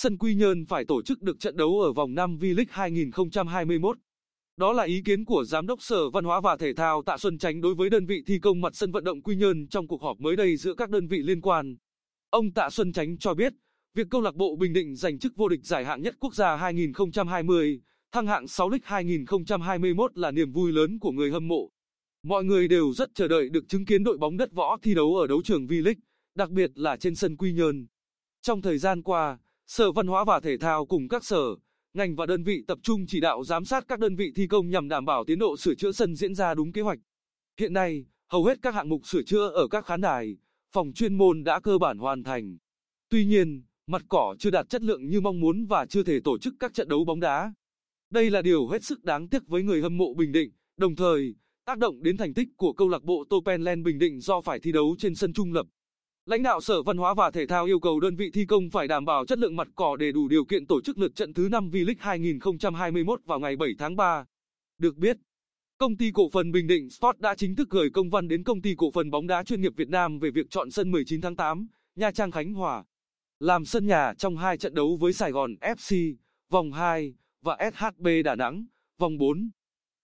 sân Quy Nhơn phải tổ chức được trận đấu ở vòng 5 V-League 2021. Đó là ý kiến của Giám đốc Sở Văn hóa và Thể thao Tạ Xuân Chánh đối với đơn vị thi công mặt sân vận động Quy Nhơn trong cuộc họp mới đây giữa các đơn vị liên quan. Ông Tạ Xuân Chánh cho biết, việc câu lạc bộ Bình Định giành chức vô địch giải hạng nhất quốc gia 2020, thăng hạng 6 League 2021 là niềm vui lớn của người hâm mộ. Mọi người đều rất chờ đợi được chứng kiến đội bóng đất võ thi đấu ở đấu trường V-League, đặc biệt là trên sân Quy Nhơn. Trong thời gian qua, Sở Văn hóa và Thể thao cùng các sở, ngành và đơn vị tập trung chỉ đạo giám sát các đơn vị thi công nhằm đảm bảo tiến độ sửa chữa sân diễn ra đúng kế hoạch. Hiện nay, hầu hết các hạng mục sửa chữa ở các khán đài, phòng chuyên môn đã cơ bản hoàn thành. Tuy nhiên, mặt cỏ chưa đạt chất lượng như mong muốn và chưa thể tổ chức các trận đấu bóng đá. Đây là điều hết sức đáng tiếc với người hâm mộ Bình Định, đồng thời tác động đến thành tích của câu lạc bộ Topenland Bình Định do phải thi đấu trên sân trung lập. Lãnh đạo Sở Văn hóa và Thể thao yêu cầu đơn vị thi công phải đảm bảo chất lượng mặt cỏ để đủ điều kiện tổ chức lượt trận thứ 5 V-League 2021 vào ngày 7 tháng 3. Được biết, công ty cổ phần Bình Định Sport đã chính thức gửi công văn đến công ty cổ phần bóng đá chuyên nghiệp Việt Nam về việc chọn sân 19 tháng 8, Nha Trang Khánh Hòa, làm sân nhà trong hai trận đấu với Sài Gòn FC, vòng 2, và SHB Đà Nẵng, vòng 4.